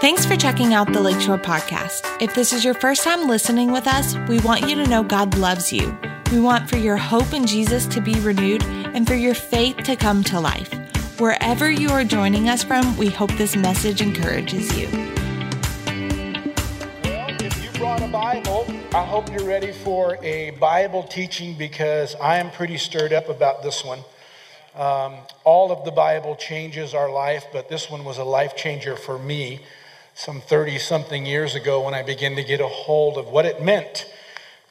Thanks for checking out the Lakeshore Podcast. If this is your first time listening with us, we want you to know God loves you. We want for your hope in Jesus to be renewed and for your faith to come to life. Wherever you are joining us from, we hope this message encourages you. Well, if you brought a Bible, I hope you're ready for a Bible teaching because I am pretty stirred up about this one. Um, all of the Bible changes our life, but this one was a life changer for me some 30 something years ago when I began to get a hold of what it meant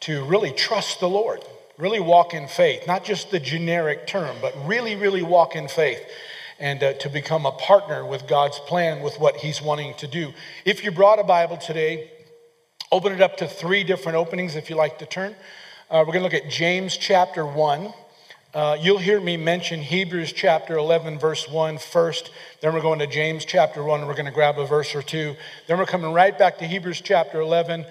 to really trust the Lord, really walk in faith, not just the generic term, but really, really walk in faith and uh, to become a partner with God's plan with what He's wanting to do. If you brought a Bible today, open it up to three different openings if you like to turn. Uh, we're going to look at James chapter 1. Uh, you'll hear me mention Hebrews chapter 11, verse 1 first. Then we're going to James chapter 1, and we're going to grab a verse or two. Then we're coming right back to Hebrews chapter 11,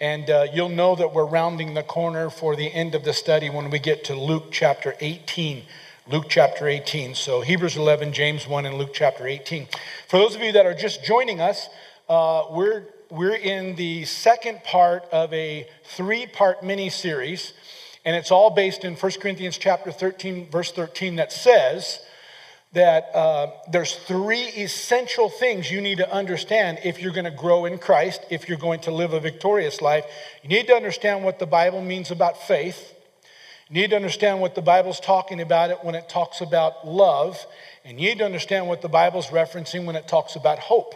and uh, you'll know that we're rounding the corner for the end of the study when we get to Luke chapter 18. Luke chapter 18. So Hebrews 11, James 1, and Luke chapter 18. For those of you that are just joining us, uh, we're, we're in the second part of a three part mini series and it's all based in 1 Corinthians chapter 13, verse 13, that says that uh, there's three essential things you need to understand if you're going to grow in Christ, if you're going to live a victorious life. You need to understand what the Bible means about faith. You need to understand what the Bible's talking about it when it talks about love. And you need to understand what the Bible's referencing when it talks about hope.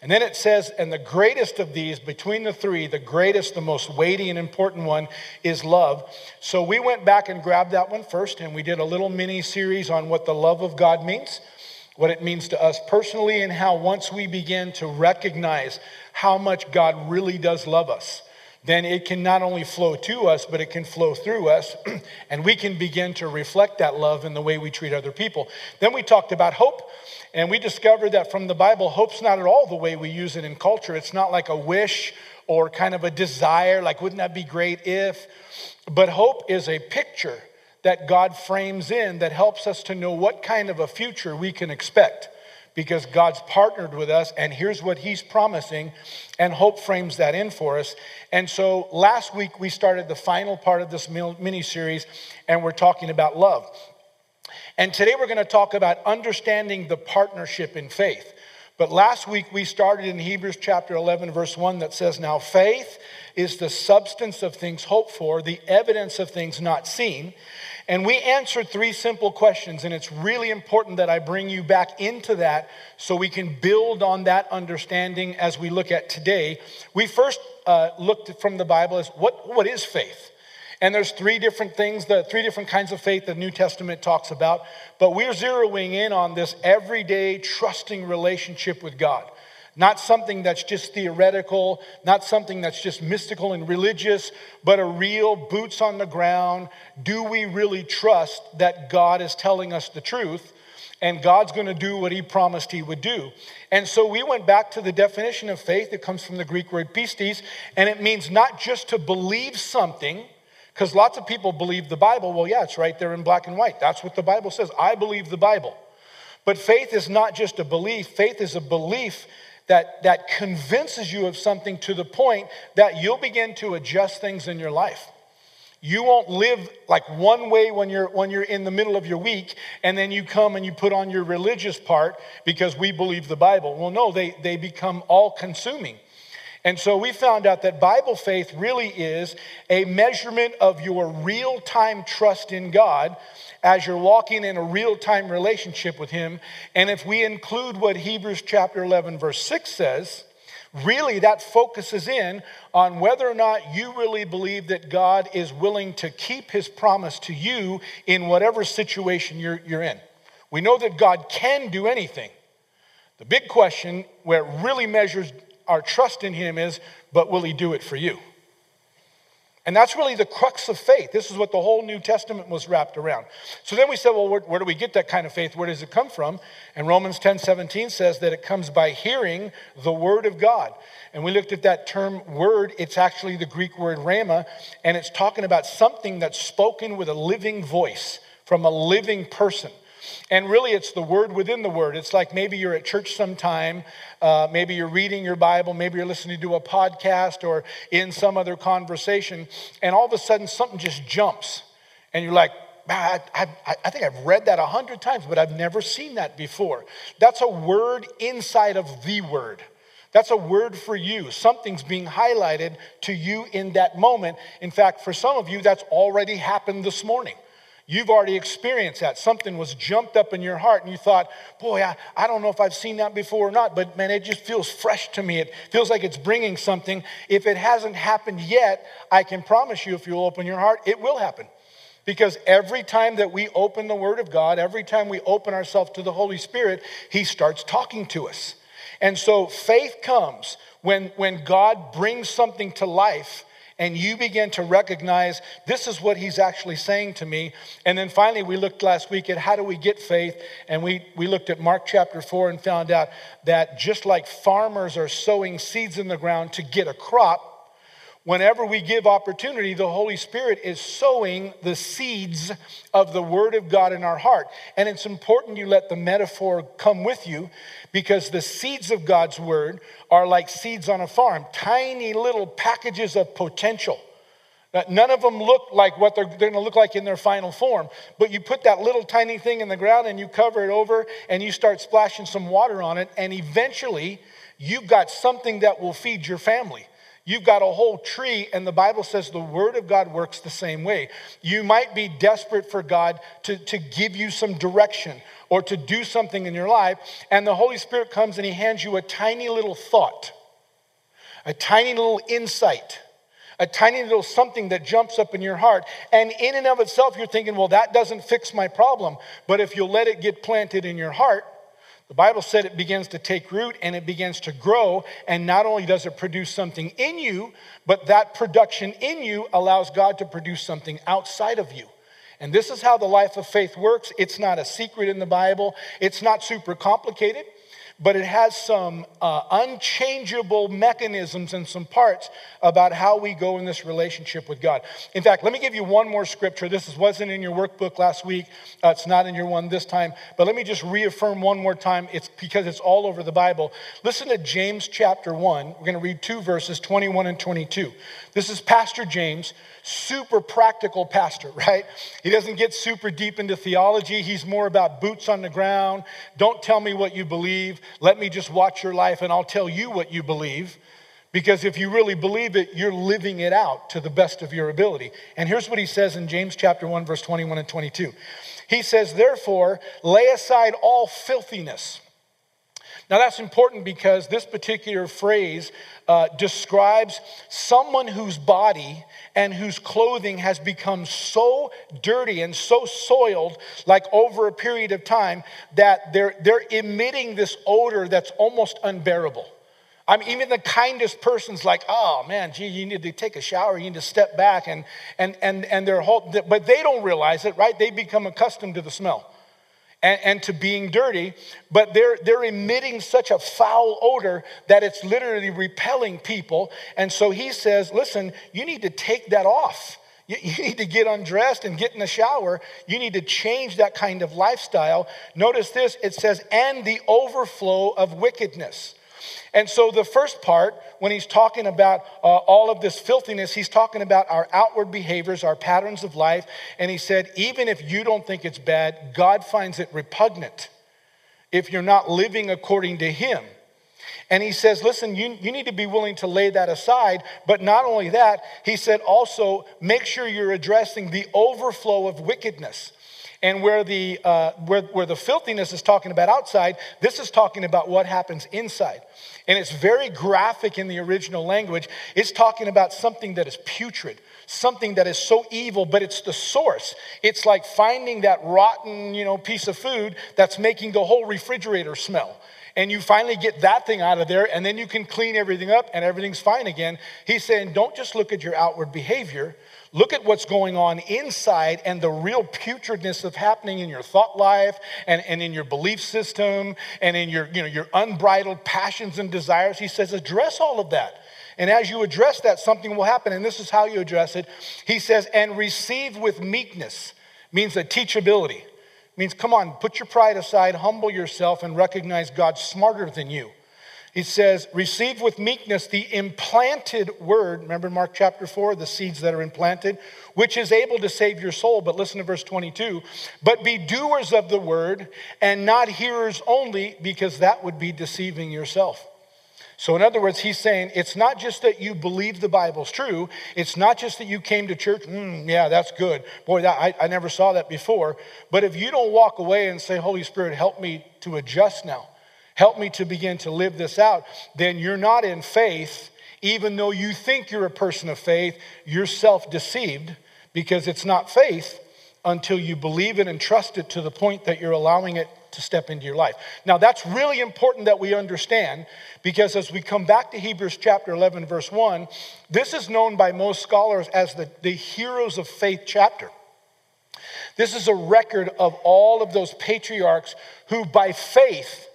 And then it says, and the greatest of these, between the three, the greatest, the most weighty and important one is love. So we went back and grabbed that one first, and we did a little mini series on what the love of God means, what it means to us personally, and how once we begin to recognize how much God really does love us, then it can not only flow to us, but it can flow through us, and we can begin to reflect that love in the way we treat other people. Then we talked about hope. And we discovered that from the Bible, hope's not at all the way we use it in culture. It's not like a wish or kind of a desire, like, wouldn't that be great if? But hope is a picture that God frames in that helps us to know what kind of a future we can expect because God's partnered with us, and here's what He's promising, and hope frames that in for us. And so last week we started the final part of this mini series, and we're talking about love. And today we're going to talk about understanding the partnership in faith. But last week we started in Hebrews chapter 11, verse 1, that says, Now faith is the substance of things hoped for, the evidence of things not seen. And we answered three simple questions, and it's really important that I bring you back into that so we can build on that understanding as we look at today. We first uh, looked from the Bible as what, what is faith? And there's three different things, the three different kinds of faith the New Testament talks about. But we're zeroing in on this everyday trusting relationship with God. Not something that's just theoretical, not something that's just mystical and religious, but a real boots on the ground. Do we really trust that God is telling us the truth? and God's going to do what he promised he would do. And so we went back to the definition of faith. that comes from the Greek word pistis, and it means not just to believe something, because lots of people believe the Bible. Well, yeah, it's right there in black and white. That's what the Bible says. I believe the Bible. But faith is not just a belief, faith is a belief that, that convinces you of something to the point that you'll begin to adjust things in your life. You won't live like one way when you're when you're in the middle of your week, and then you come and you put on your religious part because we believe the Bible. Well, no, they, they become all consuming. And so we found out that Bible faith really is a measurement of your real time trust in God as you're walking in a real time relationship with Him. And if we include what Hebrews chapter 11, verse 6 says, really that focuses in on whether or not you really believe that God is willing to keep His promise to you in whatever situation you're, you're in. We know that God can do anything. The big question where it really measures our trust in Him is, but will He do it for you? And that's really the crux of faith. This is what the whole New Testament was wrapped around. So then we said, well, where, where, do we get that kind of faith? Where does it come from? And Romans 10 17 says that it comes by hearing the word of God. And we looked at that term word. It's actually the Greek word rhema, and it's talking about something that's spoken with a living voice from a living person. And really, it's the word within the word. It's like maybe you're at church sometime, uh, maybe you're reading your Bible, maybe you're listening to a podcast or in some other conversation, and all of a sudden something just jumps. And you're like, I, I, I, think I've read that a hundred times, but I've never seen that before. That's a word inside of the word. That's a word for you. Something's being highlighted to you in that moment. In fact, for some of you, that's already happened this morning. You've already experienced that. Something was jumped up in your heart, and you thought, Boy, I, I don't know if I've seen that before or not, but man, it just feels fresh to me. It feels like it's bringing something. If it hasn't happened yet, I can promise you, if you'll open your heart, it will happen. Because every time that we open the Word of God, every time we open ourselves to the Holy Spirit, He starts talking to us. And so faith comes when, when God brings something to life and you begin to recognize this is what he's actually saying to me. And then finally, we looked last week at how do we get faith, and we, we looked at Mark chapter 4 and found out that just like farmers are sowing seeds in the ground to get a crop, whenever we give opportunity, the Holy Spirit is sowing the seeds of the Word of God in our heart. And it's important you let the metaphor come with you because the seeds of God's Word are like seeds on a farm, tiny little packages of potential. None of them look like what they're, they're going to look like in their final form. But you put that little tiny thing in the ground and you cover it over and you start splashing some water on it, and eventually you've got something that will feed your family. You've got a whole tree, and the Bible says the Word of God works the same way. You might be desperate for God to, to give you some direction or to do something in your life, and the Holy Spirit comes and He hands you a tiny little thought, a tiny little insight, a tiny little something that jumps up in your heart. And in and of itself, you're thinking, well, that doesn't fix my problem. But if you'll let it get planted in your heart, the Bible said it begins to take root and it begins to grow. And not only does it produce something in you, but that production in you allows God to produce something outside of you. And this is how the life of faith works. It's not a secret in the Bible, it's not super complicated but it has some uh, unchangeable mechanisms and some parts about how we go in this relationship with God. In fact, let me give you one more scripture. This wasn't in your workbook last week, uh, it's not in your one this time, but let me just reaffirm one more time. It's because it's all over the Bible. Listen to James chapter 1. We're going to read two verses, 21 and 22. This is Pastor James super practical pastor, right? He doesn't get super deep into theology. He's more about boots on the ground. Don't tell me what you believe. Let me just watch your life and I'll tell you what you believe. Because if you really believe it, you're living it out to the best of your ability. And here's what he says in James chapter 1 verse 21 and 22. He says, "Therefore, lay aside all filthiness." Now, that's important because this particular phrase uh, describes someone whose body and whose clothing has become so dirty and so soiled, like over a period of time, that they're, they're emitting this odor that's almost unbearable. I mean, even the kindest person's like, oh man, gee, you need to take a shower, you need to step back, and and and and their whole, but they don't realize it, right? They become accustomed to the smell and, and to being dirty, but they're, they're emitting such a foul odor that it's literally repelling people. And so he says, listen, you need to take that off. You, you need to get undressed and get in the shower. You need to change that kind of lifestyle. Notice this it says, and the overflow of wickedness. And so, the first part, when he's talking about uh, all of this filthiness, he's talking about our outward behaviors, our patterns of life. And he said, even if you don't think it's bad, God finds it repugnant if you're not living according to him. And he says, listen, you, you need to be willing to lay that aside. But not only that, he said also, make sure you're addressing the overflow of wickedness. And where the, uh, where, where the filthiness is talking about outside, this is talking about what happens inside. And it's very graphic in the original language. It's talking about something that is putrid, something that is so evil, but it's the source. It's like finding that rotten, you know, piece of food that's making the whole refrigerator smell and you finally get that thing out of there, and then you can clean everything up and everything's fine again. He's saying, don't just look at your outward behavior, Look at what's going on inside and the real putridness of happening in your thought life and, and in your belief system and in your, you know, your unbridled passions and desires. He says, address all of that. And as you address that, something will happen. And this is how you address it. He says, and receive with meekness means a teachability means come on, put your pride aside, humble yourself, and recognize God's smarter than you. He says, receive with meekness the implanted word. Remember Mark chapter 4, the seeds that are implanted, which is able to save your soul. But listen to verse 22. But be doers of the word and not hearers only, because that would be deceiving yourself. So, in other words, he's saying it's not just that you believe the Bible's true. It's not just that you came to church, mm, yeah, that's good. Boy, that, I, I never saw that before. But if you don't walk away and say, Holy Spirit, help me to adjust now, help me to begin to live this out, then you're not in faith, even though you think you're a person of faith, you're self deceived because it's not faith until you believe it and trust it to the point that you're allowing it to step into your life. Now, that's really important that we understand because as we come back to Hebrews chapter 11, verse 1, this is known by most scholars as the, the heroes of faith chapter. This is a record of all of those patriarchs who, by faith,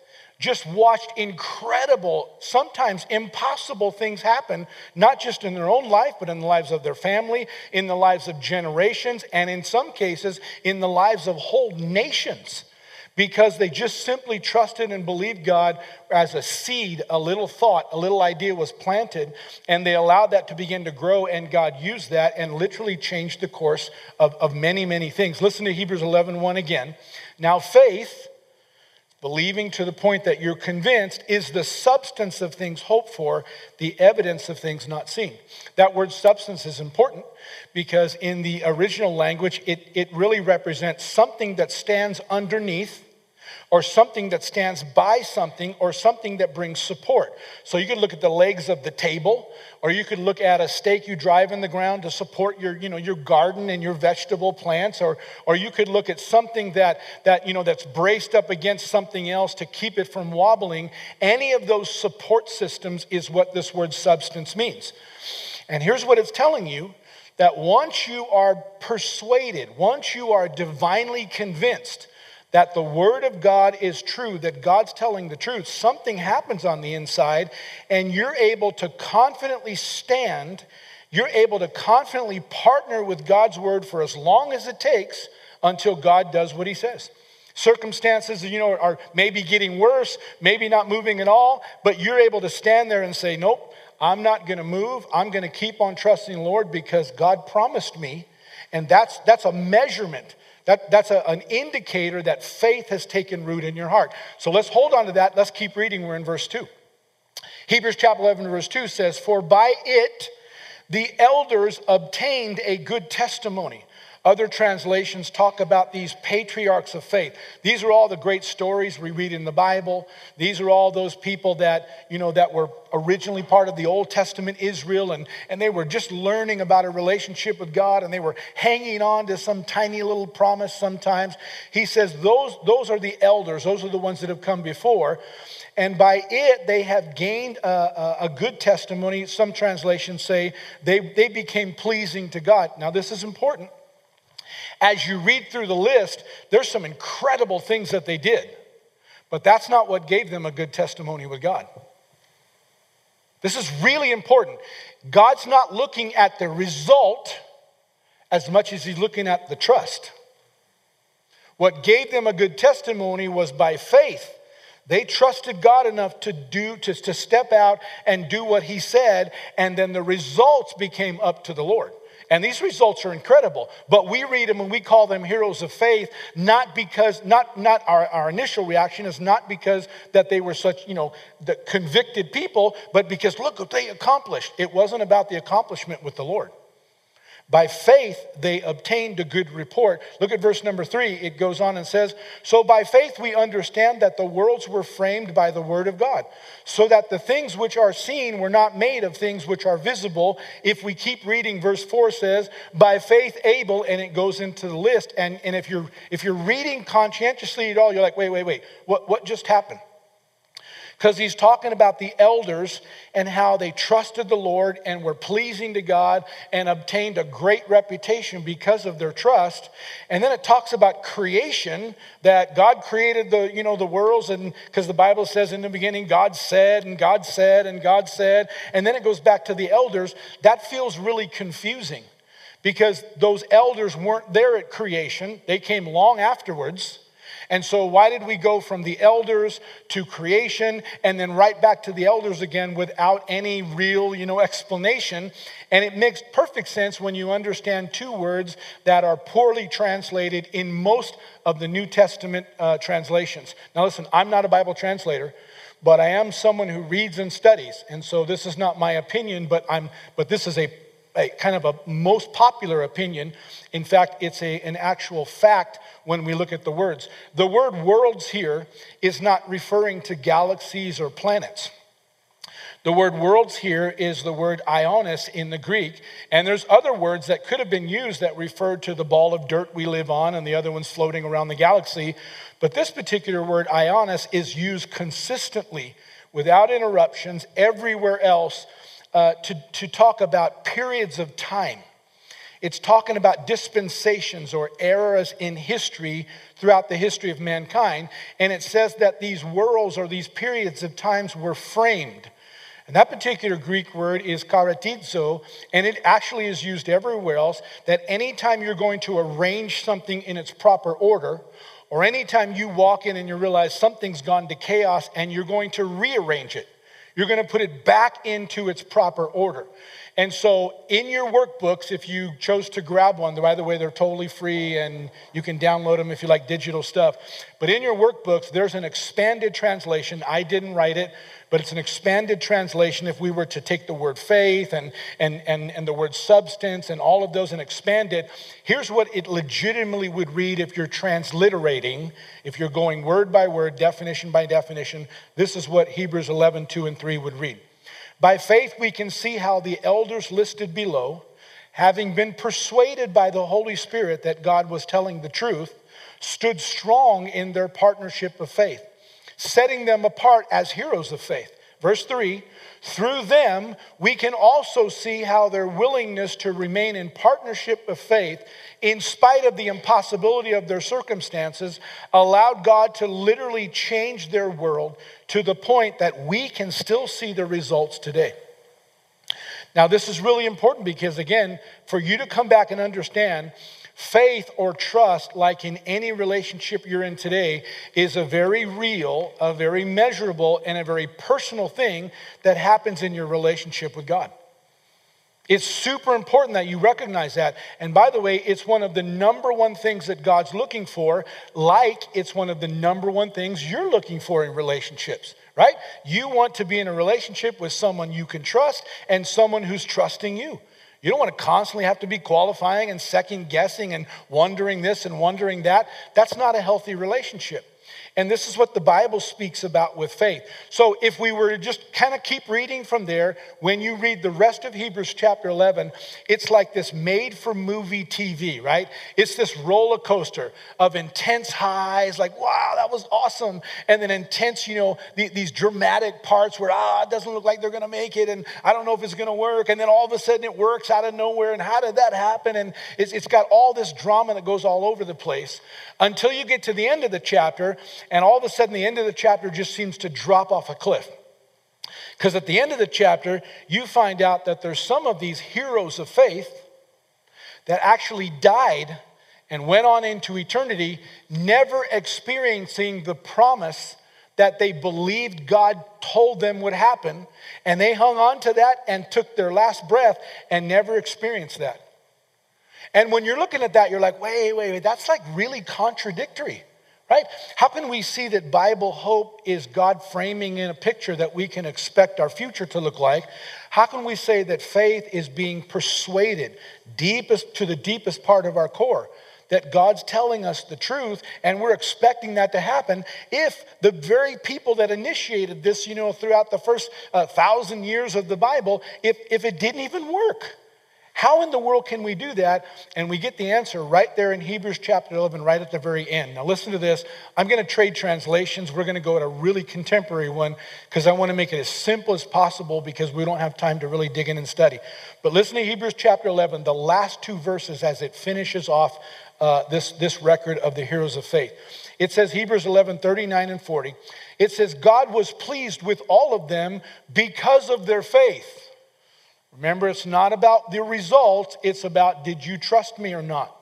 just watched incredible, sometimes impossible things happen, not just in their own life, but in the lives of their family, in the lives of generations, and in some cases, in the lives of whole nations because they just simply trusted and believed God as a seed, a little thought, a little idea was planted, and they allowed that to begin to grow, and God used that and literally changed the course of, of many, many things. Listen to Hebrews 11 1 again. Now, faith, believing to the point that you're convinced, is the substance of things hoped for, the evidence of things not seen. That word substance is important because in the original language, it, it really represents something that stands underneath or something that stands by something or something that brings support. So you could look at the legs of the table or you could look at a stake you drive in the ground to support your, you know, your garden and your vegetable plants or, or you could look at something that, that, you know, that's braced up against something else to keep it from wobbling. Any of those support systems is what this word substance means. And here's what it's telling you that once you are persuaded, once you are divinely convinced that the Word of God is true, that God's telling the truth, something happens on the inside, and you're able to confidently stand, you're able to confidently partner with God's Word for as long as it takes until God does what He says. Circumstances, you know, are maybe getting worse, maybe not moving at all, but you're able to stand there and say, Nope, I'm not going to move. I'm going to keep on trusting the Lord because God promised me. And that's, that's a measurement. That, that's a, an indicator that faith has taken root in your heart. So let's hold on to that. Let's keep reading. We're in verse 2. Hebrews chapter 11, verse 2 says, For by it the elders obtained a good testimony. Other translations talk about these patriarchs of faith. These are all the great stories we read in the Bible. These are all those people that, you know, that were originally part of the Old Testament Israel and, and they were just learning about a relationship with God and they were hanging on to some tiny little promise sometimes. He says those, those are the elders, those are the ones that have come before. And by it, they have gained a, a, good testimony. Some translations say they, they became pleasing to God. Now, this is important as you read through the list, there's some incredible things that they did. But that's not what gave them a good testimony with God. This is really important. God's not looking at the result as much as he's looking at the trust. What gave them a good testimony was by faith. They trusted God enough to do to, to step out and do what he said, and then the results became up to the Lord. And these results are incredible. But we read them and we call them heroes of faith, not because, not, not our, our initial reaction is not because that they were such, you know, the convicted people, but because look what they accomplished. It wasn't about the accomplishment with the Lord. By faith, they obtained a good report. Look at verse number three. It goes on and says, So by faith we understand that the worlds were framed by the word of God, so that the things which are seen were not made of things which are visible. If we keep reading, verse four says, By faith Abel, and it goes into the list. And, and if, you're, if you're reading conscientiously at all, you're like, wait, wait, wait, what, what just happened? Because he's talking about the elders and how they trusted the Lord and were pleasing to God and obtained a great reputation because of their trust. And then it talks about creation that God created the, you know, the worlds and because the Bible says in the beginning God said and God said and God said and then it goes back to the elders. That feels really confusing because those elders weren't there at creation. They came long afterwards. And so, why did we go from the elders to creation and then right back to the elders again without any real, you know, explanation? And it makes perfect sense when you understand two words that are poorly translated in most of the New Testament uh, translations. Now, listen, I'm not a Bible translator but I am someone who reads and studies. And so this is not my opinion, but, I'm, but this is a, a kind of a most popular opinion. In fact, it's a, an actual fact when we look at the words. The word worlds here is not referring to galaxies or planets. The word worlds here is the word ionis in the Greek. And there's other words that could have been used that referred to the ball of dirt we live on and the other ones floating around the galaxy. But this particular word ionis is used consistently without interruptions everywhere else uh, to, to talk about periods of time. It's talking about dispensations or eras in history throughout the history of mankind. And it says that these worlds or these periods of times were framed and that particular Greek word is karatizo, and it actually is used everywhere else. That anytime you're going to arrange something in its proper order, or anytime you walk in and you realize something's gone to chaos and you're going to rearrange it, you're going to put it back into its proper order. And so, in your workbooks, if you chose to grab one, by the way, they're totally free and you can download them if you like digital stuff. But in your workbooks, there's an expanded translation. I didn't write it, but it's an expanded translation. If we were to take the word faith and, and, and, and the word substance and all of those and expand it, here's what it legitimately would read if you're transliterating, if you're going word by word, definition by definition. This is what Hebrews 11, 2 and 3 would read. By faith, we can see how the elders listed below, having been persuaded by the Holy Spirit that God was telling the truth, stood strong in their partnership of faith setting them apart as heroes of faith. Verse 3 through them, we can also see how their willingness to remain in partnership of faith, in spite of the impossibility of their circumstances, allowed God to literally change their world to the point that we can still see the results today. Now, this is really important because, again, for you to come back and understand Faith or trust, like in any relationship you're in today, is a very real, a very measurable, and a very personal thing that happens in your relationship with God. It's super important that you recognize that. And by the way, it's one of the number one things that God's looking for, like it's one of the number one things you're looking for in relationships, right? You want to be in a relationship with someone you can trust and someone who's trusting you. You don't want to constantly have to be qualifying and second guessing and wondering this and wondering that. That's not a healthy relationship. And this is what the Bible speaks about with faith. So if we were to just kind of keep reading from there, when you read the rest of Hebrews chapter 11, it's like this made for movie TV, right? It's this roller coaster of intense highs, like, wow, that was awesome. And then intense, you know, these dramatic parts where, ah, it doesn't look like they're going to make it. And I don't know if it's going to work. And then all of a sudden it works out of nowhere. And how did that happen? And it's, it's got all this drama that goes all over the place until you get to the end of the chapter and all of a sudden the end of the chapter just seems to drop off a cliff. Because at the end of the chapter, you find out that there's some of these heroes of faith that actually died and went on into eternity, never experiencing the promise that they believed God told them would happen. And they hung on to that and took their last breath and never experienced that. And when you're looking at that, you're like, wait, wait, wait, that's like really contradictory right? How can we see that Bible hope is God framing in a picture that we can expect our future to look like? How can we say that faith is being persuaded deepest to the deepest part of our core? That God's telling us the truth and we're expecting that to happen if the very people that initiated this, you know, throughout the first uh, thousand years of the Bible, if, if it didn't even work. How in the world can we do that? And we get the answer right there in Hebrews chapter 11, right at the very end. Now, listen to this. I'm going to trade translations. We're going to go at a really contemporary one because I want to make it as simple as possible because we don't have time to really dig in and study. But listen to Hebrews chapter 11, the last two verses as it finishes off uh, this, this record of the heroes of faith. It says, Hebrews 11, 39 and 40. It says, God was pleased with all of them because of their faith. Remember, it's not about the result, it's about did you trust me or not?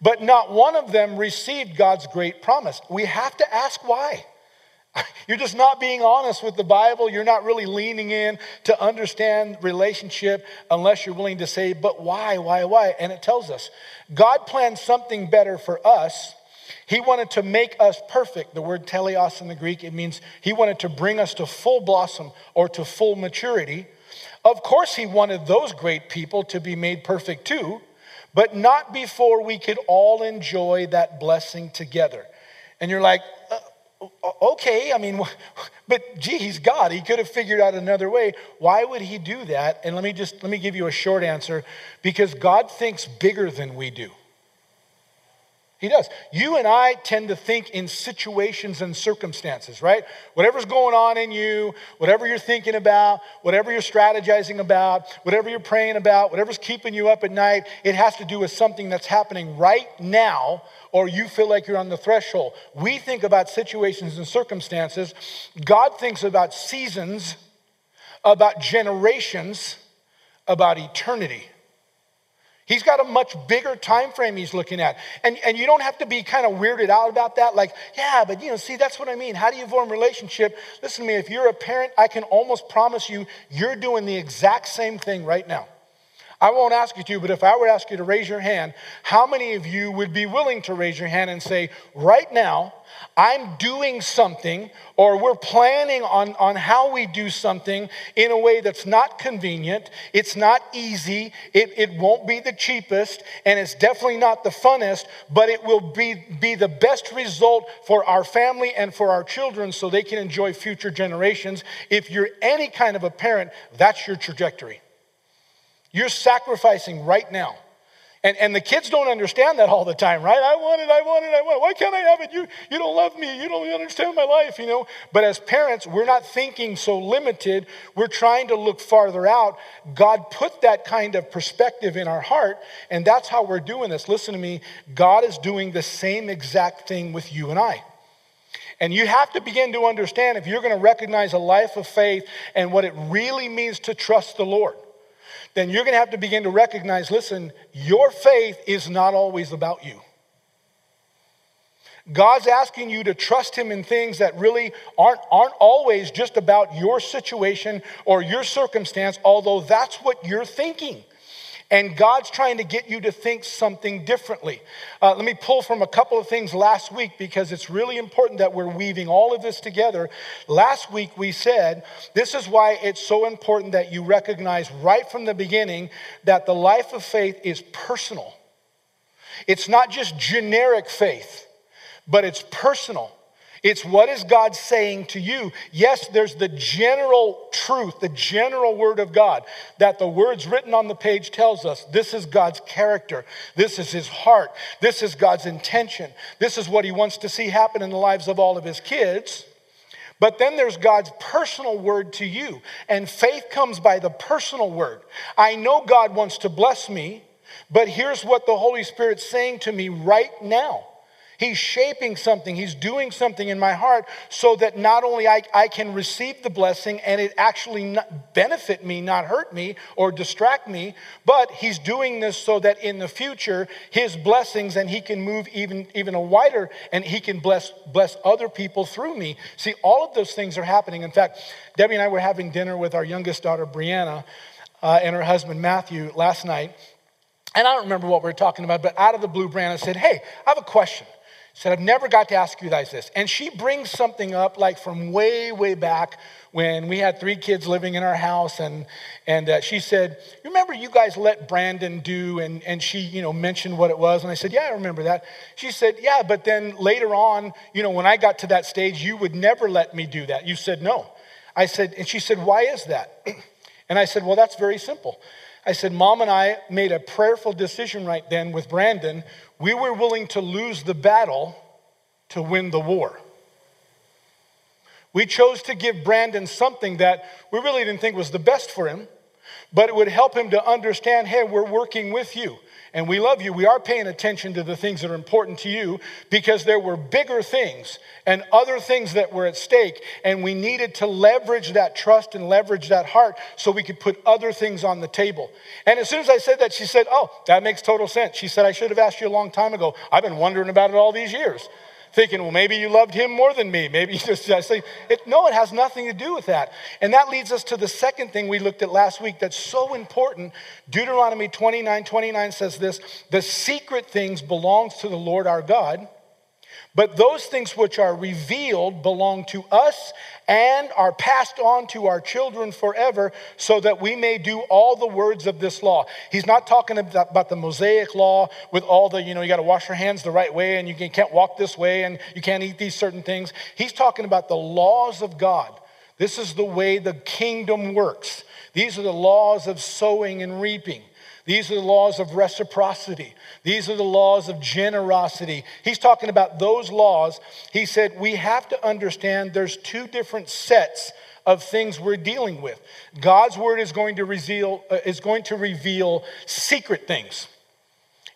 but not one of them received God's great promise. We have to ask why. You're just not being honest with the Bible. You're not really leaning in to understand relationship unless you're willing to say, but why, why, why? And it tells us God planned something better for us. He wanted to make us perfect. The word teleos in the Greek, it means he wanted to bring us to full blossom or to full maturity. Of course, he wanted those great people to be made perfect too, but not before we could all enjoy that blessing together. And you're like, uh, okay, I mean, but gee, he's God. He could have figured out another way. Why would he do that? And let me just let me give you a short answer because God thinks bigger than we do. He does. You and I tend to think in situations and circumstances, right? Whatever's going on in you, whatever you're thinking about, whatever you're strategizing about, whatever you're praying about, whatever's keeping you up at night, it has to do with something that's happening right now, or you feel like you're on the threshold. We think about situations and circumstances. God thinks about seasons, about generations, about eternity. He's got a much bigger time frame he's looking at. And, and you don't have to be kind of weirded out about that. Like, yeah, but you know, see, that's what I mean. How do you form relationship? Listen to me, if you're a parent, I can almost promise you, you're doing the exact same thing right now. I won't ask you to, but if I were to ask you to raise your hand, how many of you would be willing to raise your hand and say, right now, I'm doing something, or we're planning on, on how we do something in a way that's not convenient, it's not easy, it, it won't be the cheapest, and it's definitely not the funnest, but it will be, be the best result for our family and for our children so they can enjoy future generations. If you're any kind of a parent, that's your trajectory. You're sacrificing right now. And, and the kids don't understand that all the time, right? I want it, I want it, I want it. Why can't I have it? You, you don't love me. You don't understand my life, you know? But as parents, we're not thinking so limited. We're trying to look farther out. God put that kind of perspective in our heart, and that's how we're doing this. Listen to me. God is doing the same exact thing with you and I. And you have to begin to understand if you're going to recognize a life of faith and what it really means to trust the Lord then you're going to have to begin to recognize listen, your faith is not always about you. God's asking you to trust Him in things that really aren't, aren't always just about your situation or your circumstance, although that's what you're thinking. And God's trying to get you to think something differently. Uh, let me pull from a couple of things last week because it's really important that we're weaving all of this together. Last week we said this is why it's so important that you recognize right from the beginning that the life of faith is personal. It's not just generic faith, but it's personal. It's what is God saying to you? Yes, there's the general truth, the general word of God that the words written on the page tells us. This is God's character. This is his heart. This is God's intention. This is what he wants to see happen in the lives of all of his kids. But then there's God's personal word to you. And faith comes by the personal word. I know God wants to bless me, but here's what the Holy Spirit's saying to me right now. He's shaping something, He's doing something in my heart so that not only I, I can receive the blessing and it actually benefit me, not hurt me or distract me, but He's doing this so that in the future, His blessings and He can move even, even a wider and He can bless, bless other people through me. See, all of those things are happening. In fact, Debbie and I were having dinner with our youngest daughter, Brianna, uh, and her husband, Matthew, last night. And I don't remember what we were talking about, but out of the blue, Brianna said, Hey, I have a question said, I've never got to ask you guys this. And she brings something up like from way, way back when we had three kids living in our house. And, and uh, she said, You Remember you guys let Brandon do? And, and she, you know, mentioned what it was. And I said, Yeah, I remember that. She said, Yeah, but then later on, you know, when I got to that stage, you would never let me do that. You said, No. I said, and she said, Why is that? And I said, Well, that's very simple. I said, Mom and I made a prayerful decision right then with Brandon. We were willing to lose the battle to win the war. We chose to give Brandon something that we really didn't think was the best for him, but it would help him to understand hey, we're working with you. And we love you, we are paying attention to the things that are important to you because there were bigger things and other things that were at stake. And we needed to leverage that trust and leverage that heart so we could put other things on the table. And as soon as I said that, she said, Oh, that makes total sense. She said, I should have asked you a long time ago. I've been wondering about it all these years thinking, well, maybe you loved him more than me. Maybe you just, I say, it, no, it has nothing to do with that. And that leads us to the second thing we looked at last week that's so important. Deuteronomy 29 29 says this the secret things belongs to the Lord our God but those things which are revealed belong to us and are passed on to our children forever so that we may do all the words of this law. He's not talking about the Mosaic law with all the, you know, you got to wash your hands the right way and you can't walk this way and you can't eat these certain things. He's talking about the laws of God. This is the way the kingdom works. These are the laws of sowing and reaping. These are the laws of reciprocity. These are the laws of generosity. He's talking about those laws. He said we have to understand there's two different sets of things we're dealing with. God's word is going to reveal uh, is going to reveal secret things.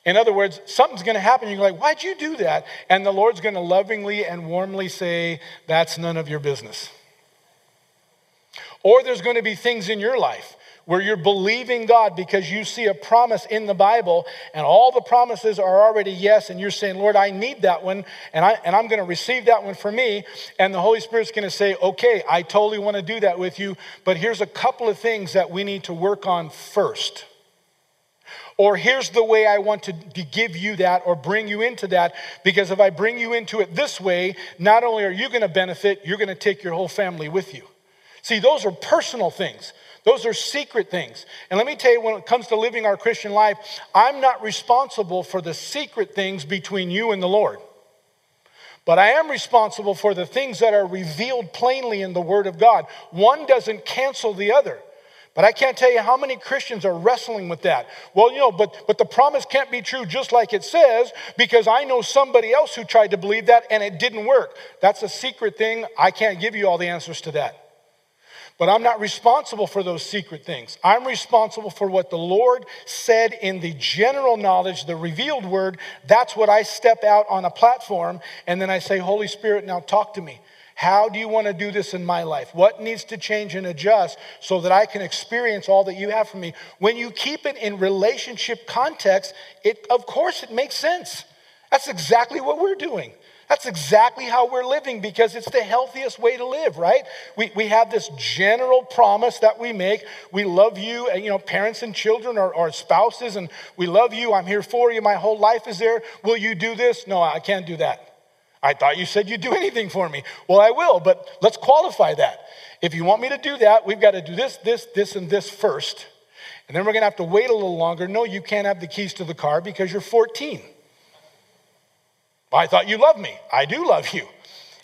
In other words, something's going to happen. You're like, why'd you do that? And the Lord's going to lovingly and warmly say, that's none of your business. Or there's going to be things in your life where you're believing God because you see a promise in the Bible and all the promises are already yes, and you're saying, Lord, I need that one, and, I, and I'm going to receive that one for me. And the Holy Spirit's going to say, Okay, I totally want to do that with you, but here's a couple of things that we need to work on first. Or here's the way I want to, to give you that or bring you into that, because if I bring you into it this way, not only are you going to benefit, you're going to take your whole family with you. See, those are personal things. Those are secret things. And let me tell you, when it comes to living our Christian life, I'm not responsible for the secret things between you and the Lord. But I am responsible for the things that are revealed plainly in the Word of God. One doesn't cancel the other. But I can't tell you how many Christians are wrestling with that. Well, you know, but, but the promise can't be true just like it says because I know somebody else who tried to believe that and it didn't work. That's a secret thing. I can't give you all the answers to that. But I'm not responsible for those secret things. I'm responsible for what the Lord said in the general knowledge, the revealed word. That's what I step out on a platform and then I say, Holy Spirit, now talk to me. How do you want to do this in my life? What needs to change and adjust so that I can experience all that you have for me? When you keep it in relationship context, it of course it makes sense. That's exactly what we're doing. That's exactly how we're living because it's the healthiest way to live, right? We, we have this general promise that we make. We love you, you know, parents and children or, or spouses, and we love you. I'm here for you. My whole life is there. Will you do this? No, I can't do that. I thought you said you'd do anything for me. Well, I will, but let's qualify that. If you want me to do that, we've got to do this, this, this, and this first. And then we're going to have to wait a little longer. No, you can't have the keys to the car because you're 14. I thought you loved me. I do love you.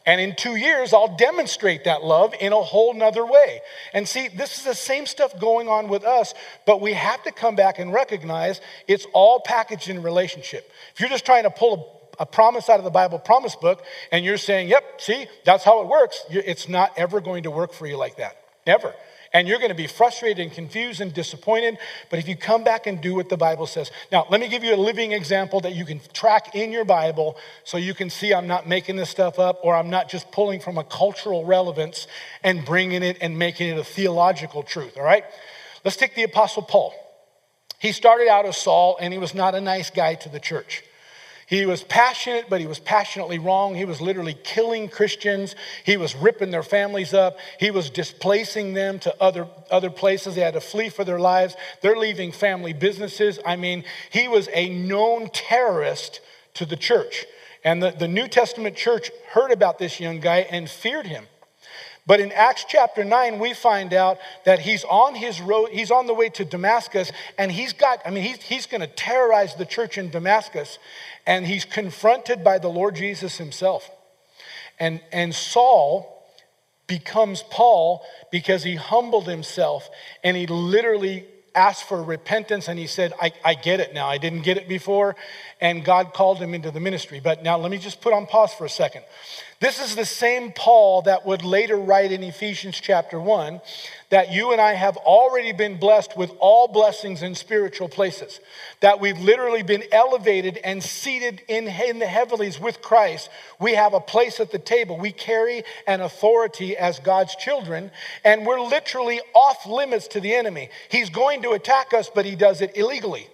And in two years, I'll demonstrate that love in a whole nother way. And see, this is the same stuff going on with us, but we have to come back and recognize it's all packaged in relationship. If you're just trying to pull a, a promise out of the Bible promise book and you're saying, yep, see, that's how it works, it's not ever going to work for you like that. Never and you're going to be frustrated and confused and disappointed. But if you come back and do what the Bible says. Now, let me give you a living example that you can track in your Bible so you can see I'm not making this stuff up or I'm not just pulling from a cultural relevance and bringing it and making it a theological truth, all right? Let's take the Apostle Paul. He started out as Saul and he was not a nice guy to the church. He was passionate, but he was passionately wrong. He was literally killing Christians. He was ripping their families up. He was displacing them to other, other places. They had to flee for their lives. They're leaving family businesses. I mean, he was a known terrorist to the church. And the, the New Testament church heard about this young guy and feared him. But in Acts chapter 9, we find out that he's on his road, he's on the way to Damascus, and he's got, I mean, he's, he's going to terrorize the church in Damascus. And he's confronted by the Lord Jesus himself. And, and Saul becomes Paul because he humbled himself and he literally asked for repentance and he said, I, I get it now. I didn't get it before. And God called him into the ministry. But now let me just put on pause for a second. This is the same Paul that would later write in Ephesians chapter 1 that you and I have already been blessed with all blessings in spiritual places, that we've literally been elevated and seated in, in the heavenlies with Christ. We have a place at the table. We carry an authority as God's children, and we're literally off limits to the enemy. He's going to attack us, but he does it illegally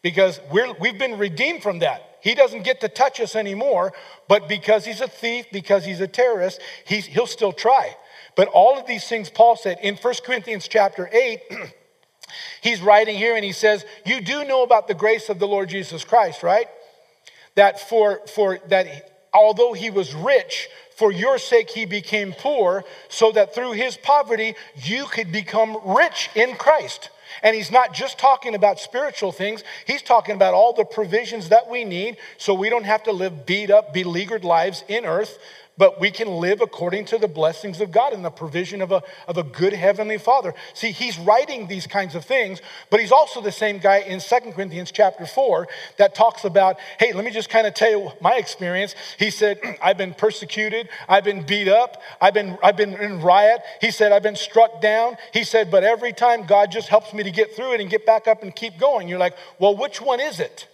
because we're, we've been redeemed from that. He doesn't get to touch us anymore, but because he's a thief, because he's a terrorist, he's, he'll still try. But all of these things Paul said in 1 Corinthians chapter 8, he's writing here and he says, You do know about the grace of the Lord Jesus Christ, right? That for, for that although he was rich, for your sake he became poor, so that through his poverty you could become rich in Christ. And he's not just talking about spiritual things, he's talking about all the provisions that we need so we don't have to live beat up, beleaguered lives in earth, but we can live according to the blessings of God and the provision of a, of a good heavenly father. See, he's writing these kinds of things, but he's also the same guy in Second Corinthians chapter 4 that talks about, hey, let me just kind of tell you my experience. He said, I've been persecuted, I've been beat up, I've been, I've been in riot. He said, I've been struck down. He said, but every time God just helps me to get through it and get back up and keep going. You're like, well, which one is it?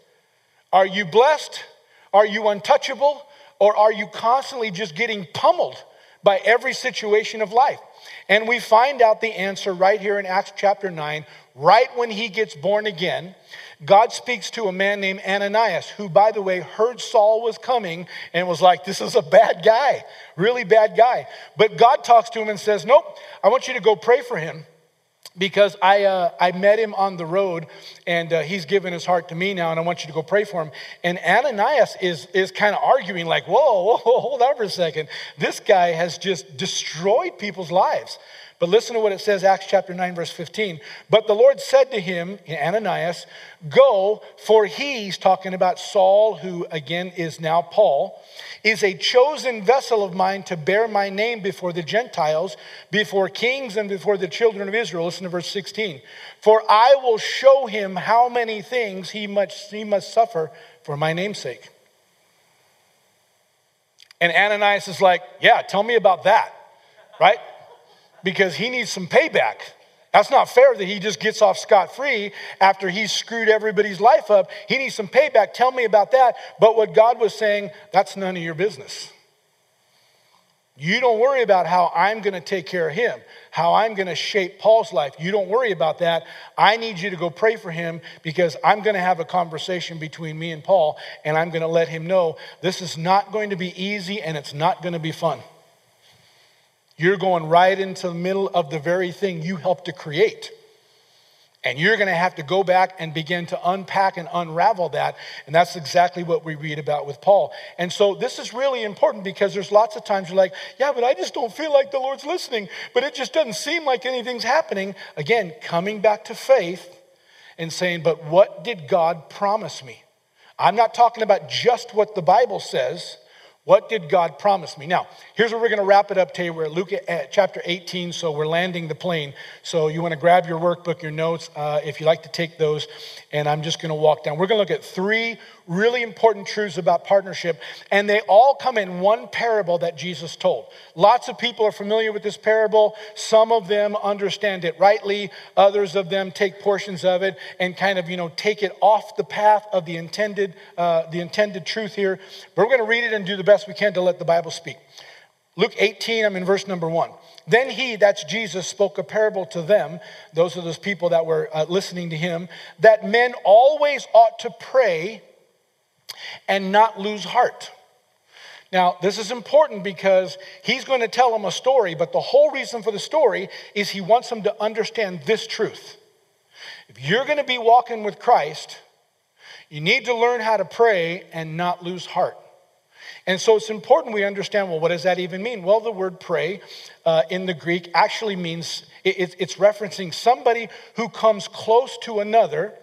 Are you blessed? Are you untouchable? Or are you constantly just getting pummeled by every situation of life? And we find out the answer right here in Acts chapter 9, right when he gets born again. God speaks to a man named Ananias, who, by the way, heard Saul was coming and was like, This is a bad guy, really bad guy. But God talks to him and says, Nope, I want you to go pray for him because I, uh, I met him on the road and uh, he's given his heart to me now and I want you to go pray for him. And Ananias is, is kind of arguing, like, whoa, whoa, hold on for a second. This guy has just destroyed people's lives. But listen to what it says, Acts chapter 9, verse 15. But the Lord said to him, Ananias, Go, for he's talking about Saul, who again is now Paul, is a chosen vessel of mine to bear my name before the Gentiles, before kings, and before the children of Israel. Listen to verse 16. For I will show him how many things he must, he must suffer for my name'sake. And Ananias is like, Yeah, tell me about that, right? Because he needs some payback. That's not fair that he just gets off scot free after he's screwed everybody's life up. He needs some payback. Tell me about that. But what God was saying, that's none of your business. You don't worry about how I'm going to take care of him, how I'm going to shape Paul's life. You don't worry about that. I need you to go pray for him because I'm going to have a conversation between me and Paul, and I'm going to let him know this is not going to be easy and it's not going to be fun. You're going right into the middle of the very thing you helped to create. And you're going to have to go back and begin to unpack and unravel that. And that's exactly what we read about with Paul. And so this is really important because there's lots of times you're like, yeah, but I just don't feel like the Lord's listening. But it just doesn't seem like anything's happening. Again, coming back to faith and saying, but what did God promise me? I'm not talking about just what the Bible says. What did God promise me? Now, here's where we're going to wrap it up today. We're at Luke at chapter 18, so we're landing the plane. So you want to grab your workbook, your notes, uh, if you like to take those, and I'm just going to walk down. We're going to look at three really important truths about partnership, and they all come in one parable that Jesus told. Lots of people are familiar with this parable. Some of them understand it rightly, others of them take portions of it and kind of, you know, take it off the path of the intended, uh, the intended truth here. But we're going to read it and do the best we can to let the Bible speak. Luke 18, I'm in verse number one. Then he, that's Jesus, spoke a parable to them, those are those people that were uh, listening to him, that men always ought to pray and not lose heart. Now, this is important because he's going to tell them a story, but the whole reason for the story is he wants them to understand this truth. If you're going to be walking with Christ, you need to learn how to pray and not lose heart. And so it's important we understand well, what does that even mean? Well, the word pray uh, in the Greek actually means it, it's referencing somebody who comes close to another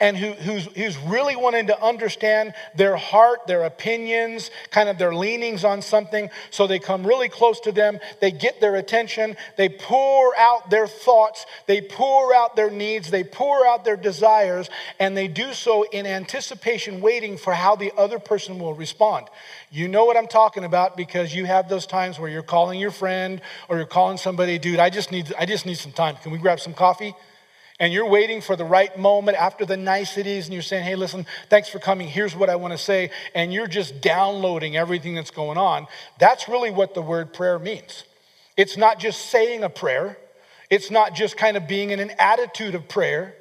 and who, who's, who's really wanting to understand their heart, their opinions, kind of their leanings on something. So they come really close to them, they get their attention, they pour out their thoughts, they pour out their needs, they pour out their desires, and they do so in anticipation, waiting for how the other person will respond. You know what I'm talking about because you have those times where you're calling your friend or you're calling somebody, dude, I just need, I just need some time. Can we grab some coffee? And you're waiting for the right moment after the niceties, and you're saying, Hey, listen, thanks for coming. Here's what I want to say. And you're just downloading everything that's going on. That's really what the word prayer means. It's not just saying a prayer, it's not just kind of being in an attitude of prayer.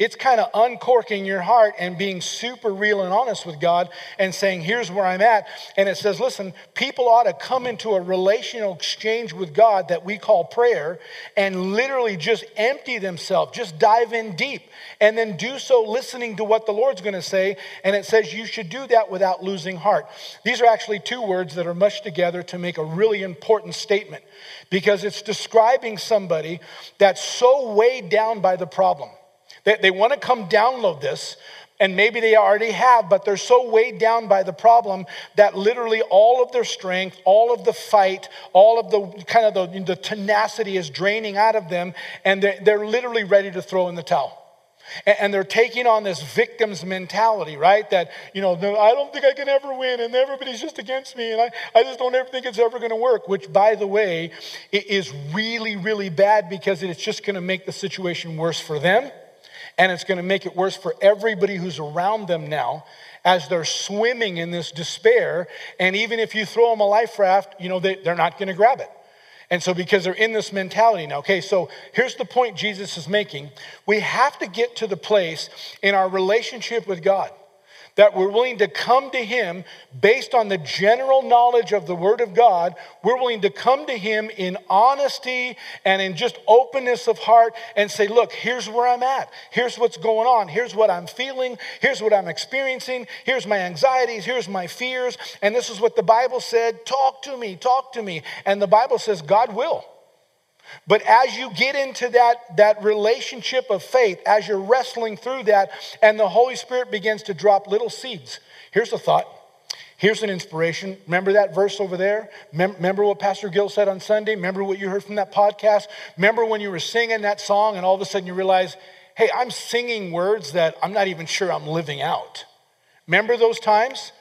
It's kind of uncorking your heart and being super real and honest with God and saying, Here's where I'm at. And it says, Listen, people ought to come into a relational exchange with God that we call prayer and literally just empty themselves, just dive in deep, and then do so listening to what the Lord's going to say. And it says, You should do that without losing heart. These are actually two words that are mushed together to make a really important statement because it's describing somebody that's so weighed down by the problem they, they want to come download this, and maybe they already have, but they're so weighed down by the problem that literally all of their strength, all of the fight, all of the kind of the, the tenacity is draining out of them, and they're, they're literally ready to throw in the towel. And they're taking on this victim's mentality, right? That, you know, I don't think I can ever win and everybody's just against me and I, I just don't ever think it's ever going to work, which, by the way, is really, really bad because it's just going to make the situation worse for them and it's going to make it worse for everybody who's around them now as they're swimming in this despair. And even if you throw them a life raft, you know, they, they're not going to grab it. And so, because they're in this mentality now, okay, so here's the point Jesus is making. We have to get to the place in our relationship with God that we're willing to come to Him based on the general knowledge of the Word of God. We're willing to come to Him in honesty and in just openness of heart and say, Look, here's where I'm at. Here's what's going on. Here's what I'm feeling. Here's what I'm experiencing. Here's my anxieties. Here's my fears. And this is what the Bible said talk to me, talk to me. And the Bible says, God will. But as you get into that, that relationship of faith, as you're wrestling through that, and the Holy Spirit begins to drop little seeds, here's a thought. Here's an inspiration. Remember that verse over there? Remember what Pastor Gill said on Sunday? Remember what you heard from that podcast? Remember when you were singing that song and all of a sudden you realize, hey, I'm singing words that I'm not even sure I'm living out. Remember those times?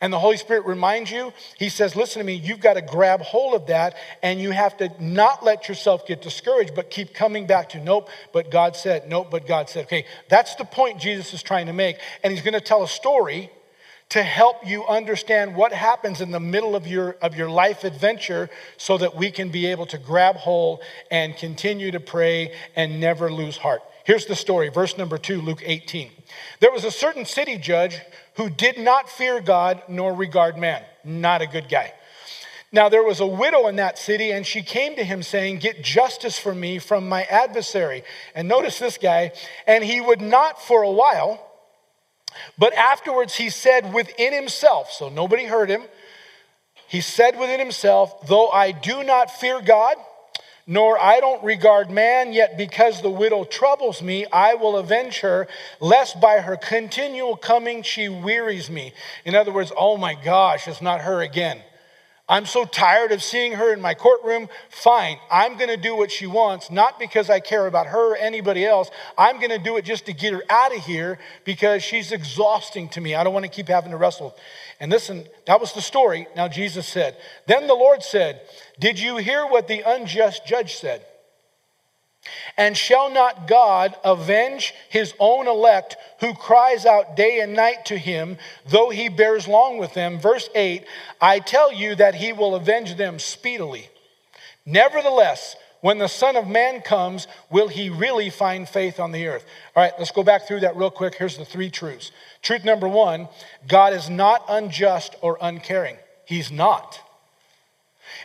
And the Holy Spirit reminds you, He says, Listen to me, you've got to grab hold of that and you have to not let yourself get discouraged, but keep coming back to, Nope, but God said, Nope, but God said. Okay, that's the point Jesus is trying to make. And He's going to tell a story to help you understand what happens in the middle of your, of your life adventure so that we can be able to grab hold and continue to pray and never lose heart. Here's the story, verse number two, Luke 18. There was a certain city judge who did not fear God nor regard man. Not a good guy. Now, there was a widow in that city, and she came to him saying, Get justice for me from my adversary. And notice this guy, and he would not for a while, but afterwards he said within himself, so nobody heard him, he said within himself, Though I do not fear God, nor I don't regard man, yet because the widow troubles me, I will avenge her, lest by her continual coming she wearies me. In other words, oh my gosh, it's not her again. I'm so tired of seeing her in my courtroom. Fine, I'm going to do what she wants, not because I care about her or anybody else. I'm going to do it just to get her out of here because she's exhausting to me. I don't want to keep having to wrestle. And listen, that was the story. Now, Jesus said, Then the Lord said, Did you hear what the unjust judge said? And shall not God avenge his own elect who cries out day and night to him, though he bears long with them? Verse 8 I tell you that he will avenge them speedily. Nevertheless, when the Son of Man comes, will he really find faith on the earth? All right, let's go back through that real quick. Here's the three truths. Truth number one God is not unjust or uncaring. He's not.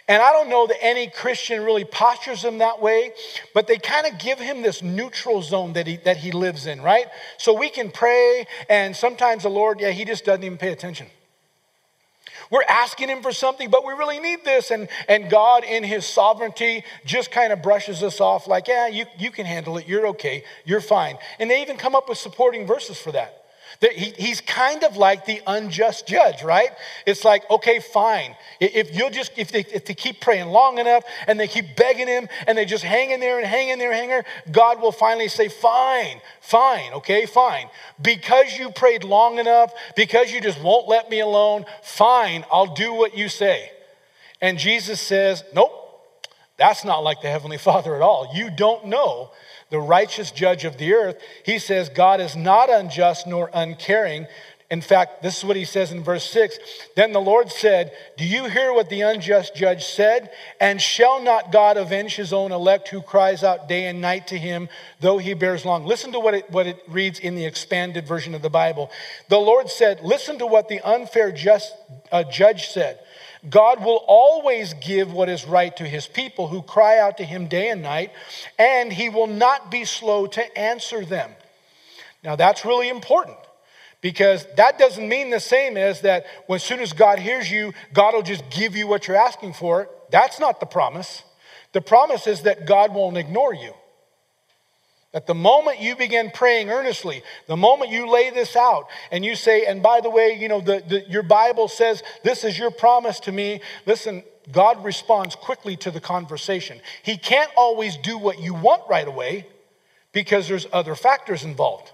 And I don't know that any Christian really postures him that way, but they kind of give him this neutral zone that he, that he lives in, right? So we can pray, and sometimes the Lord, yeah, he just doesn't even pay attention. we're asking Him for something, but we really need this. And, and God, in His sovereignty, just kind of brushes us off like, yeah, you, you can handle it. You're okay. You're fine. And they even come up with supporting verses for that. He, he's kind of like the unjust judge, right? It's like, okay, fine. If you'll just, if they, if they keep praying long enough and they keep begging him and they just hang in there and hang in there, hang there, God will finally say, fine, fine, okay, fine. Because you prayed long enough, because you just won't let me alone, fine, I'll do what you say. And Jesus says, nope, that's not like the Heavenly Father at all. You don't know the righteous judge of the earth, he says, God is not unjust nor uncaring. In fact, this is what he says in verse 6 Then the Lord said, Do you hear what the unjust judge said? And shall not God avenge his own elect who cries out day and night to him, though he bears long? Listen to what it, what it reads in the expanded version of the Bible. The Lord said, Listen to what the unfair just, uh, judge said. God will always give what is right to his people who cry out to him day and night, and he will not be slow to answer them. Now, that's really important because that doesn't mean the same as that when, as soon as God hears you, God will just give you what you're asking for. That's not the promise. The promise is that God won't ignore you. That the moment you begin praying earnestly, the moment you lay this out and you say, and by the way, you know, the, the, your Bible says, this is your promise to me. Listen, God responds quickly to the conversation. He can't always do what you want right away because there's other factors involved.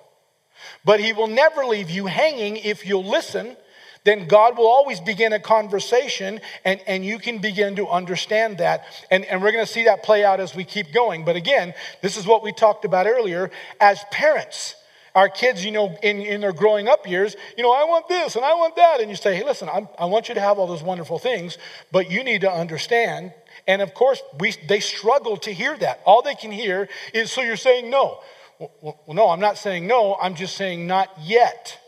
But He will never leave you hanging if you'll listen then God will always begin a conversation and, and you can begin to understand that. And, and we're going to see that play out as we keep going. But again, this is what we talked about earlier. As parents, our kids, you know, in, in their growing up years, you know, I want this and I want that. And you say, hey, listen, I'm, i want you to have all those wonderful things, but you need to understand. And of course, we, they struggle to hear that. All they can hear is, so you're saying no. Well, well, no, I'm not saying no. I'm just saying not yet.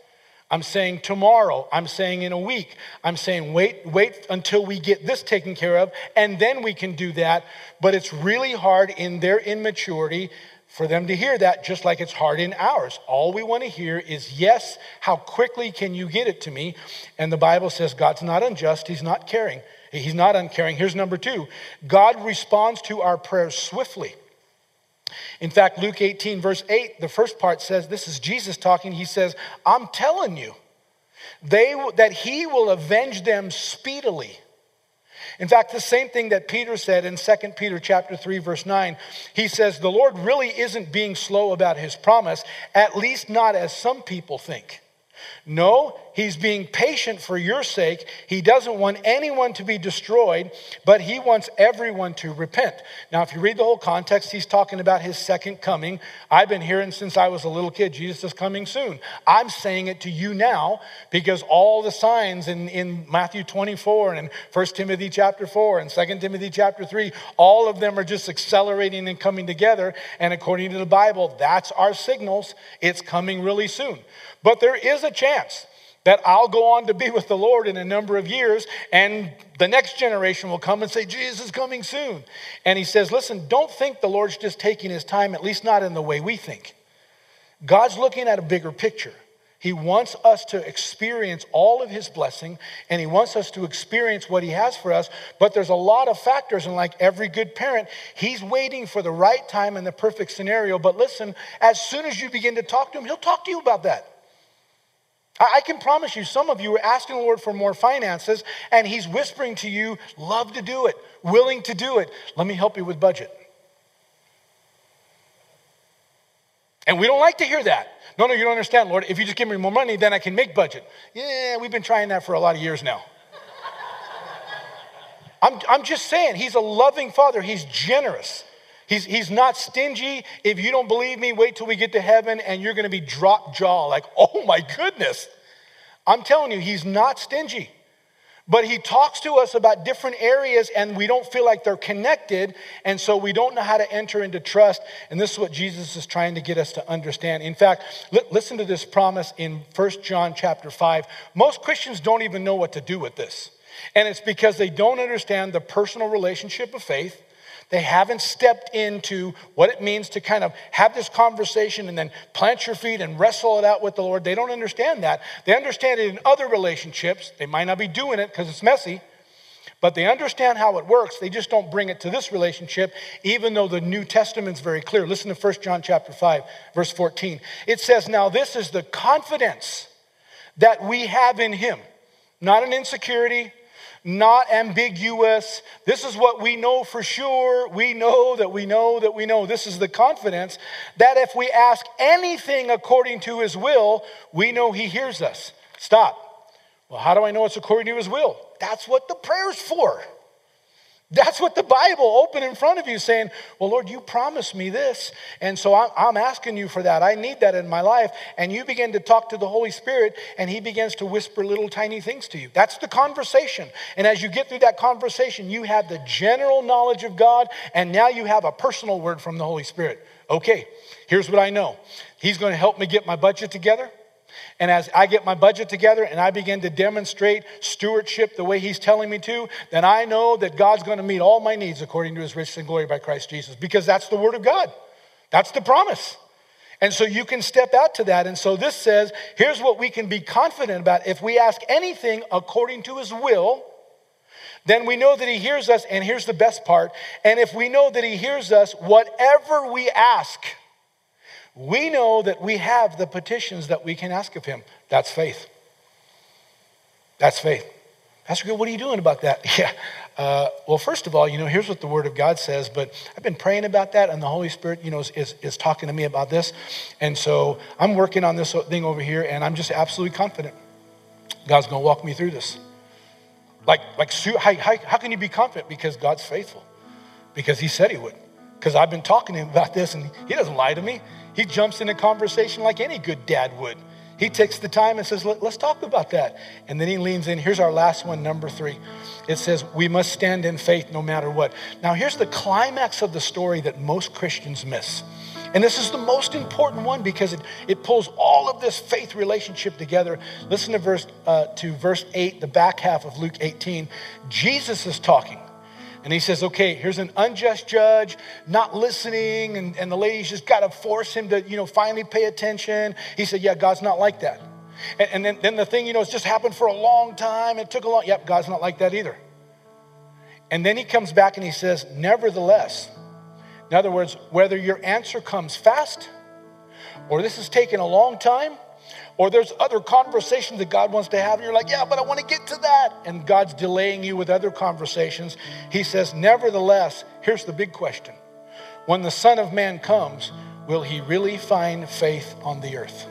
I'm saying tomorrow. I'm saying in a week. I'm saying wait, wait until we get this taken care of, and then we can do that. But it's really hard in their immaturity for them to hear that, just like it's hard in ours. All we want to hear is, yes, how quickly can you get it to me? And the Bible says God's not unjust, He's not caring. He's not uncaring. Here's number two God responds to our prayers swiftly. In fact, Luke 18, verse 8, the first part says, This is Jesus talking. He says, I'm telling you they, that he will avenge them speedily. In fact, the same thing that Peter said in 2 Peter chapter 3 verse 9, he says the Lord really isn't being slow about his promise, at least not as some people think. No, he's being patient for your sake. He doesn't want anyone to be destroyed, but he wants everyone to repent. Now, if you read the whole context, he's talking about his second coming. I've been hearing since I was a little kid, Jesus is coming soon. I'm saying it to you now because all the signs in, in Matthew 24 and 1 Timothy chapter 4 and 2 Timothy chapter 3, all of them are just accelerating and coming together. And according to the Bible, that's our signals. It's coming really soon. But there is a chance that I'll go on to be with the Lord in a number of years, and the next generation will come and say, Jesus is coming soon. And he says, Listen, don't think the Lord's just taking his time, at least not in the way we think. God's looking at a bigger picture. He wants us to experience all of his blessing and he wants us to experience what he has for us. But there's a lot of factors, and like every good parent, he's waiting for the right time and the perfect scenario. But listen, as soon as you begin to talk to him, he'll talk to you about that. I can promise you, some of you are asking the Lord for more finances, and He's whispering to you, love to do it, willing to do it. Let me help you with budget. And we don't like to hear that. No, no, you don't understand, Lord. If you just give me more money, then I can make budget. Yeah, we've been trying that for a lot of years now. I'm, I'm just saying, He's a loving Father, He's generous. He's, he's not stingy. If you don't believe me, wait till we get to heaven and you're going to be drop jaw like, oh my goodness. I'm telling you, he's not stingy. But he talks to us about different areas and we don't feel like they're connected. And so we don't know how to enter into trust. And this is what Jesus is trying to get us to understand. In fact, li- listen to this promise in 1 John chapter 5. Most Christians don't even know what to do with this. And it's because they don't understand the personal relationship of faith They haven't stepped into what it means to kind of have this conversation and then plant your feet and wrestle it out with the Lord. They don't understand that. They understand it in other relationships. They might not be doing it because it's messy, but they understand how it works. They just don't bring it to this relationship, even though the New Testament's very clear. Listen to 1 John chapter 5, verse 14. It says, Now this is the confidence that we have in him, not an insecurity, not ambiguous. This is what we know for sure. We know that we know that we know. This is the confidence that if we ask anything according to his will, we know he hears us. Stop. Well, how do I know it's according to his will? That's what the prayer's for. That's what the Bible open in front of you saying, Well, Lord, you promised me this. And so I'm, I'm, asking you for that. I need that in my life. And you begin to talk to the Holy Spirit, and He begins to whisper little tiny things to you. That's the conversation. And as you get through that conversation, you have the general knowledge of God, and now you have a personal word from the Holy Spirit. Okay, here's what I know He's going to help me get my budget together. And as I get my budget together and I begin to demonstrate stewardship the way He's telling me to, then I know that God's going to meet all my needs according to His riches and glory by Christ Jesus, because that's the Word of God. That's the promise. And so you can step out to that. And so this says here's what we can be confident about. If we ask anything according to His will, then we know that He hears us. And here's the best part. And if we know that He hears us, whatever we ask, we know that we have the petitions that we can ask of him. That's faith. That's faith. Pastor Gil, what are you doing about that? Yeah. Uh, well, first of all, you know, here's what the Word of God says, but I've been praying about that, and the Holy Spirit, you know, is, is, is talking to me about this. And so I'm working on this thing over here, and I'm just absolutely confident God's going to walk me through this. Like, like how, how, how can you be confident? Because God's faithful. Because He said He would. Because I've been talking to Him about this, and He doesn't lie to me. He jumps in a conversation like any good dad would. He takes the time and says, Let's talk about that. And then he leans in. Here's our last one, number three. It says, We must stand in faith no matter what. Now, here's the climax of the story that most Christians miss. And this is the most important one because it, it pulls all of this faith relationship together. Listen to verse, uh, to verse 8, the back half of Luke 18. Jesus is talking. And he says, okay, here's an unjust judge not listening, and, and the lady's just got to force him to, you know, finally pay attention. He said, yeah, God's not like that. And, and then, then the thing, you know, it's just happened for a long time. It took a long, yep, God's not like that either. And then he comes back and he says, nevertheless, in other words, whether your answer comes fast or this has taken a long time, or there's other conversations that God wants to have, and you're like, yeah, but I want to get to that. And God's delaying you with other conversations. He says, nevertheless, here's the big question When the Son of Man comes, will he really find faith on the earth?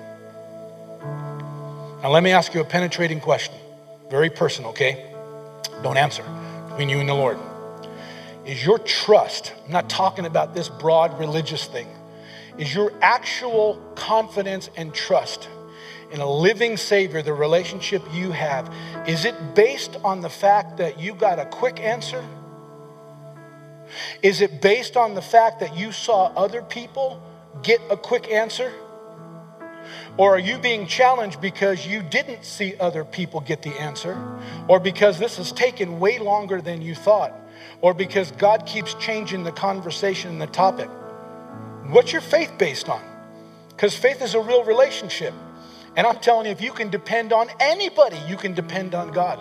Now, let me ask you a penetrating question. Very personal, okay? Don't answer. Between you and the Lord. Is your trust, I'm not talking about this broad religious thing, is your actual confidence and trust in a living Savior, the relationship you have, is it based on the fact that you got a quick answer? Is it based on the fact that you saw other people get a quick answer? Or are you being challenged because you didn't see other people get the answer? Or because this has taken way longer than you thought? Or because God keeps changing the conversation and the topic? What's your faith based on? Because faith is a real relationship. And I'm telling you, if you can depend on anybody, you can depend on God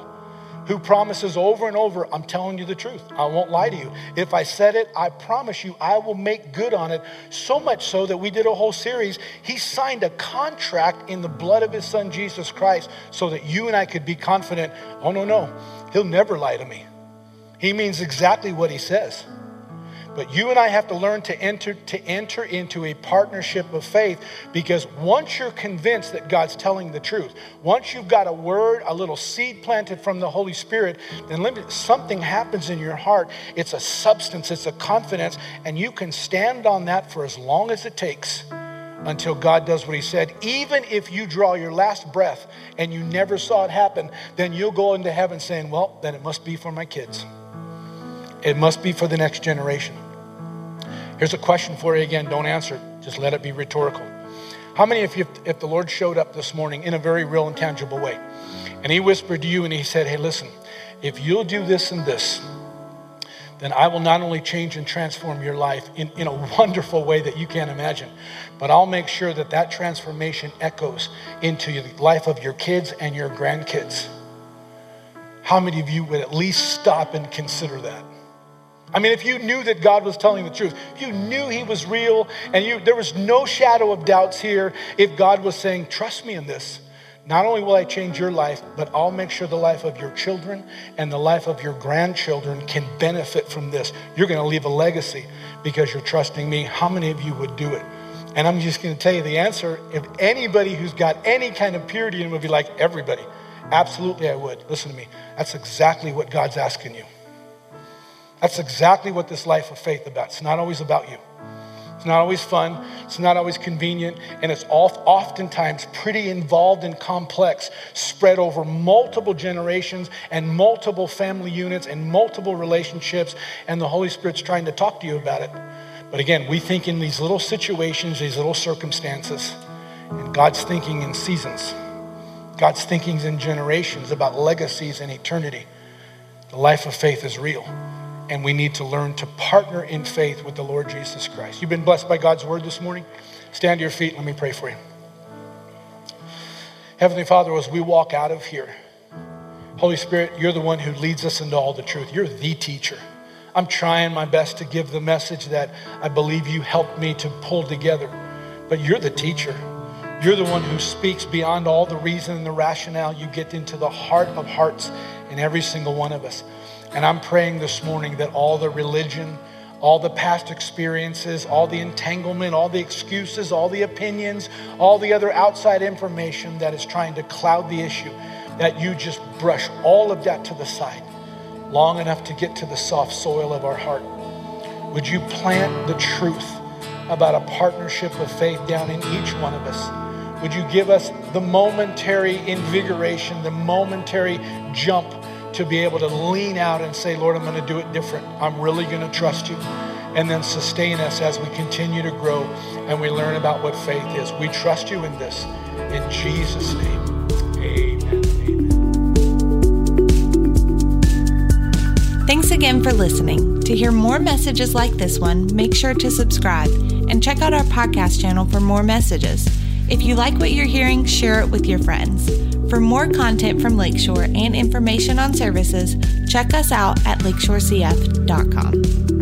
who promises over and over, I'm telling you the truth. I won't lie to you. If I said it, I promise you, I will make good on it. So much so that we did a whole series. He signed a contract in the blood of his son, Jesus Christ, so that you and I could be confident oh, no, no, he'll never lie to me. He means exactly what he says. But you and I have to learn to enter, to enter into a partnership of faith because once you're convinced that God's telling the truth, once you've got a word, a little seed planted from the Holy Spirit, then something happens in your heart. It's a substance, it's a confidence, and you can stand on that for as long as it takes until God does what He said. Even if you draw your last breath and you never saw it happen, then you'll go into heaven saying, Well, then it must be for my kids. It must be for the next generation. Here's a question for you again. Don't answer. Just let it be rhetorical. How many of you, if the Lord showed up this morning in a very real and tangible way, and He whispered to you and He said, Hey, listen, if you'll do this and this, then I will not only change and transform your life in, in a wonderful way that you can't imagine, but I'll make sure that that transformation echoes into the life of your kids and your grandkids. How many of you would at least stop and consider that? I mean, if you knew that God was telling the truth, you knew He was real, and you, there was no shadow of doubts here, if God was saying, Trust me in this, not only will I change your life, but I'll make sure the life of your children and the life of your grandchildren can benefit from this. You're going to leave a legacy because you're trusting me. How many of you would do it? And I'm just going to tell you the answer. If anybody who's got any kind of purity in would be like, everybody, absolutely I would. Listen to me. That's exactly what God's asking you. That's exactly what this life of faith about. It's not always about you. It's not always fun. It's not always convenient. And it's oftentimes pretty involved and complex, spread over multiple generations and multiple family units and multiple relationships. And the Holy Spirit's trying to talk to you about it. But again, we think in these little situations, these little circumstances. And God's thinking in seasons. God's thinking in generations about legacies and eternity. The life of faith is real and we need to learn to partner in faith with the Lord Jesus Christ. You've been blessed by God's word this morning. Stand to your feet. Let me pray for you. Heavenly Father, as we walk out of here, Holy Spirit, you're the one who leads us into all the truth. You're the teacher. I'm trying my best to give the message that I believe you helped me to pull together. But you're the teacher. You're the one who speaks beyond all the reason and the rationale. You get into the heart of hearts in every single one of us. And I'm praying this morning that all the religion, all the past experiences, all the entanglement, all the excuses, all the opinions, all the other outside information that is trying to cloud the issue, that you just brush all of that to the side long enough to get to the soft soil of our heart. Would you plant the truth about a partnership of faith down in each one of us? Would you give us the momentary invigoration, the momentary jump to be able to lean out and say, Lord, I'm going to do it different. I'm really going to trust you. And then sustain us as we continue to grow and we learn about what faith is. We trust you in this. In Jesus' name, amen. Thanks again for listening. To hear more messages like this one, make sure to subscribe and check out our podcast channel for more messages. If you like what you're hearing, share it with your friends. For more content from Lakeshore and information on services, check us out at lakeshorecf.com.